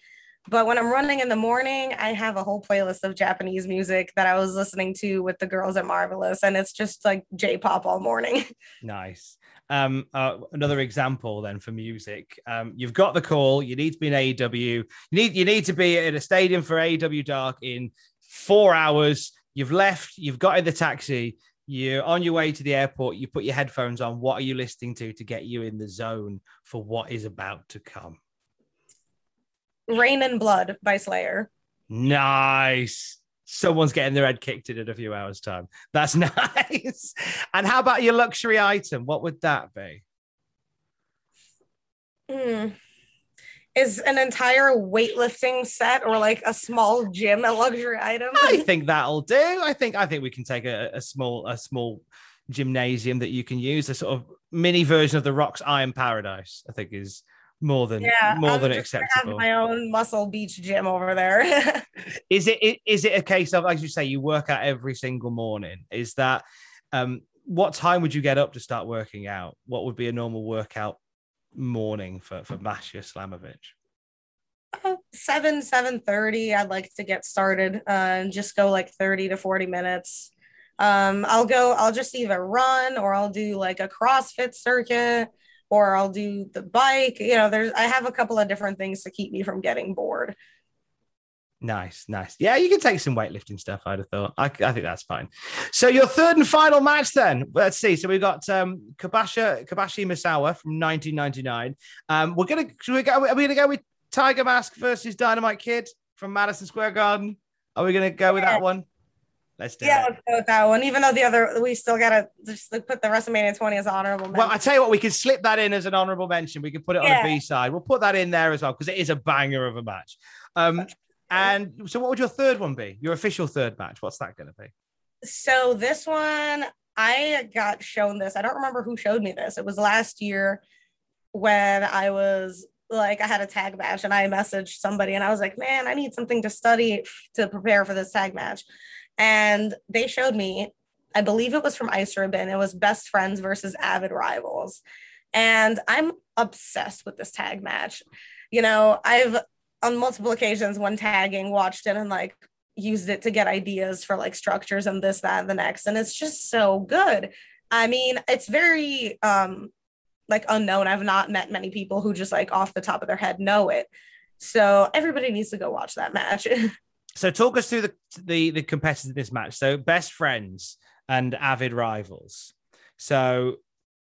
But when I'm running in the morning, I have a whole playlist of Japanese music that I was listening to with the girls at Marvelous, and it's just like J-pop all morning. Nice. Um, uh, another example then for music. Um, you've got the call. You need to be in AEW. You need you need to be in a stadium for AEW Dark in four hours. You've left. You've got in the taxi. You're on your way to the airport. You put your headphones on. What are you listening to to get you in the zone for what is about to come? Rain and Blood by Slayer. Nice someone's getting their head kicked in in a few hours' time. That's nice. and how about your luxury item? What would that be? Hmm. Is an entire weightlifting set or like a small gym a luxury item? I think that'll do. I think I think we can take a, a small a small gymnasium that you can use, a sort of mini version of the Rock's Iron Paradise. I think is more than yeah, more I'm than acceptable. my own muscle beach gym over there. is it is it a case of as you say you work out every single morning? Is that um what time would you get up to start working out? What would be a normal workout morning for for Masha Slamovich? Uh, seven seven thirty. I'd like to get started uh, and just go like thirty to forty minutes. Um, I'll go, I'll just either run or I'll do like a CrossFit circuit or I'll do the bike. You know, there's I have a couple of different things to keep me from getting bored. Nice, nice. Yeah, you can take some weightlifting stuff. I'd have thought. I, I think that's fine. So your third and final match, then. Let's see. So we've got um, Kabasha Kobashi Misawa from 1999. Um, we're gonna should we go? Are we gonna go with Tiger Mask versus Dynamite Kid from Madison Square Garden? Are we gonna go with that one? Let's do yeah, it. let's go with that one. Even though the other, we still gotta just put the WrestleMania 20 as honorable. Mention. Well, I tell you what, we can slip that in as an honorable mention. We can put it on Yeah. a B side. We'll put that in there as well because it is a banger of a match. Um, and so, what would your third one be? Your official third match? What's that going to be? So this one, I got shown this. I don't remember who showed me this. It was last year when I was like, I had a tag match and I messaged somebody and I was like, man, I need something to study to prepare for this tag match. And they showed me, I believe it was from Ice Ribbon. It was Best Friends versus Avid Rivals. And I'm obsessed with this tag match. You know, I've on multiple occasions when tagging watched it and like used it to get ideas for like structures and this, that, and the next. And it's just so good. I mean, it's very um like unknown. I've not met many people who just like off the top of their head know it. So everybody needs to go watch that match. So, talk us through the the, the competitors in this match. So, best friends and avid rivals. So,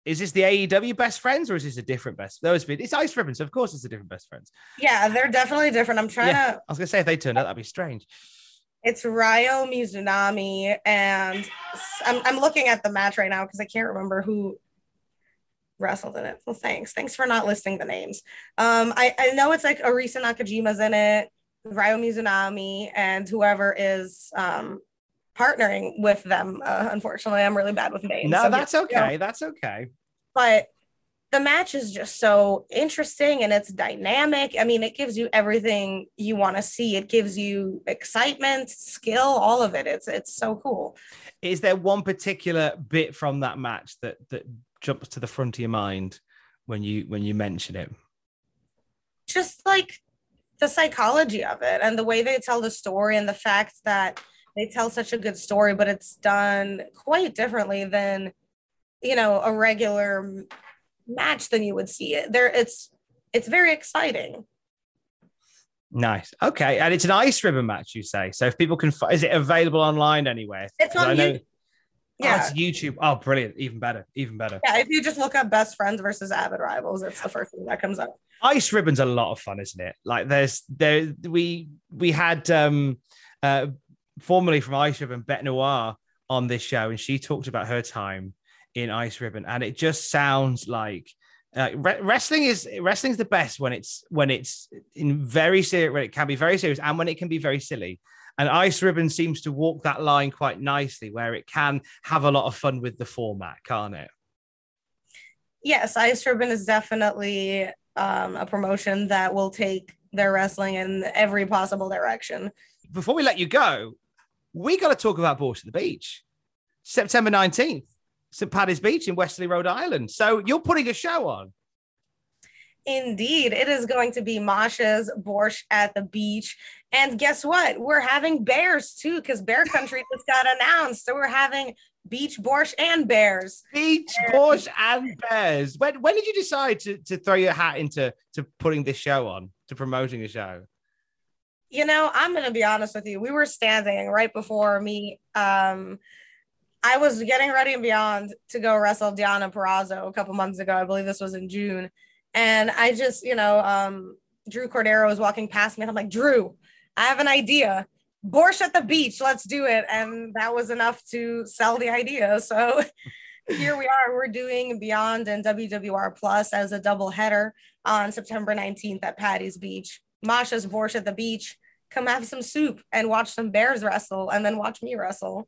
is this the AEW best friends or is this a different best? Those it's Ice Ribbon, so of course it's a different best friends. yeah, they're definitely different. I'm trying Yeah, to I was gonna say if they turned out, that'd be strange. it's Ryo Mizunami and I'm, I'm looking at the match right now because I can't remember who wrestled in it. Well, thanks. Thanks for not listing the names. Um, I, I know it's like Arisa Nakajima's in it, Ryo Mizunami, and whoever is um partnering with them. Uh, unfortunately, I'm really bad with names. No, so that's yeah, you know, okay. That's okay. but the match is just so interesting and it's dynamic. I mean, it gives you everything you want to see. It gives you excitement, skill, all of it. It's it's so cool. Is there one particular bit from that match that that jumps to the front of your mind when you when you mention it? Just like the psychology of it and the way they tell the story and the fact that they tell such a good story, but it's done quite differently than you know a regular match than you would see it. There, it's it's very exciting. Nice. Okay, and it's an ice ribbon match, you say. So if people can, is it available online anywhere? It's on I Oh, Yeah. it's YouTube. Oh, brilliant! Even better. Even better. Yeah, if you just look up best friends versus avid rivals, it's the first thing that comes up. Ice ribbon's a lot of fun, isn't it? Like there's there we we had um uh formerly from Ice Ribbon Bet Noir on this show, and she talked about her time in Ice Ribbon, and it just sounds like uh, re- wrestling is wrestling's the best when it's when it's in very serious when it can be very serious and when it can be very silly. And Ice Ribbon seems to walk that line quite nicely, where it can have a lot of fun with the format, can't it? Yes, Ice Ribbon is definitely um, a promotion that will take their wrestling in every possible direction. before we let you go, we got to talk about Borscht at the Beach, September 19th, St. Paddy's Beach in Westerly, Rhode Island. So you're putting a show on. Indeed, it is going to be Masha's Borscht at the beach. And guess what? We're having bears too, because Bear Country just got announced. So we're having beach borscht and bears. Beach, Borscht, and Bears. When, when did you decide to, to throw your hat into to putting this show on, to promoting the show? You know, I'm gonna be honest with you. We were standing right before me. Um, I was getting ready and beyond to go wrestle Diana Perrazzo a couple months ago. I believe this was in June. And I just, you know, um, Drew Cordeiro was walking past me, and I'm like, Drew, I have an idea. Borscht at the beach, let's do it. And that was enough to sell the idea. So here we are. We're doing Beyond and WWR Plus as a double header on September 19th at Paddy's Beach. Masha's Borscht at the beach. Come have some soup and watch some bears wrestle, and then watch me wrestle.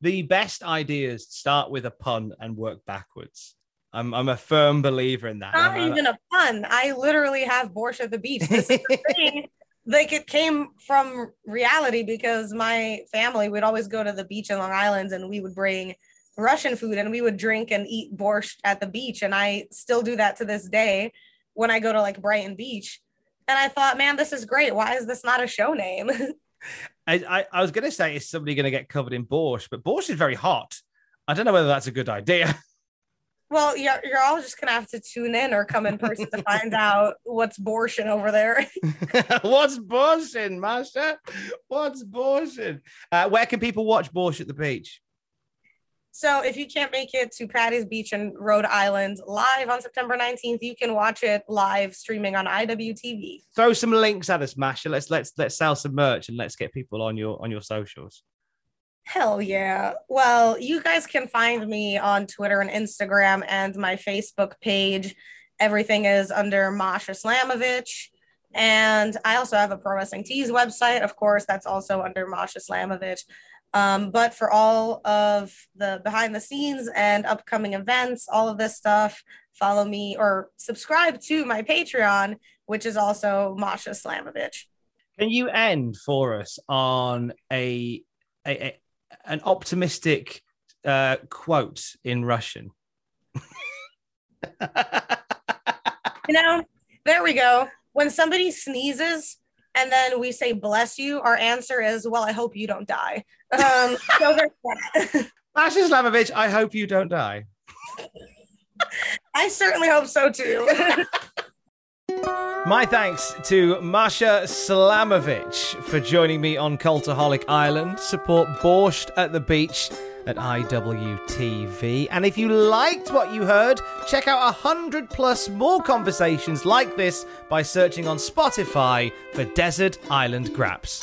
The best ideas start with a pun and work backwards. I'm, I'm a firm believer in that. Not I'm- I'm- even a pun. I literally have Borscht at the beach. This is the thing. Like it came from reality because my family would always go to the beach in Long Island and we would bring Russian food and we would drink and eat borscht at the beach. And I still do that to this day when I go to like Brighton Beach. And I thought, man, this is great. Why is this not a show name? I, I, I was going to say, is somebody going to get covered in borscht? But borscht is very hot. I don't know whether that's a good idea. Well, you're, you're all just gonna have to tune in or come in person to find out what's borscht over there. What's borscht, Masha? What's borscht? Uh, where can people watch borscht at the beach? So if you can't make it to Paddy's Beach in Rhode Island live on September 19th, you can watch it live streaming on IWTV. Throw some links at us, Masha. Let's let's let's sell some merch and let's get people on your on your socials. Hell yeah. Well, you guys can find me on Twitter and Instagram and my Facebook page. Everything is under Masha Slamovich. And I also have a Pro Wrestling Tees website. Of course, that's also under Masha Slamovich. Um, but for all of the behind the scenes and upcoming events, all of this stuff, follow me or subscribe to my Patreon, which is also Masha Slamovich. Can you end for us on a, a, a an optimistic uh, quote in Russian? you know, there we go. When somebody sneezes and then we say bless you, our answer is, well, I hope you don't die. Um, so there's that. I hope you don't die. I certainly hope so too. My thanks to Masha Slamovich for joining me on Cultaholic Island. Support Borscht at the Beach at IWTV. And if you liked what you heard, check out a hundred plus more conversations like this by searching on Spotify for Desert Island Graps.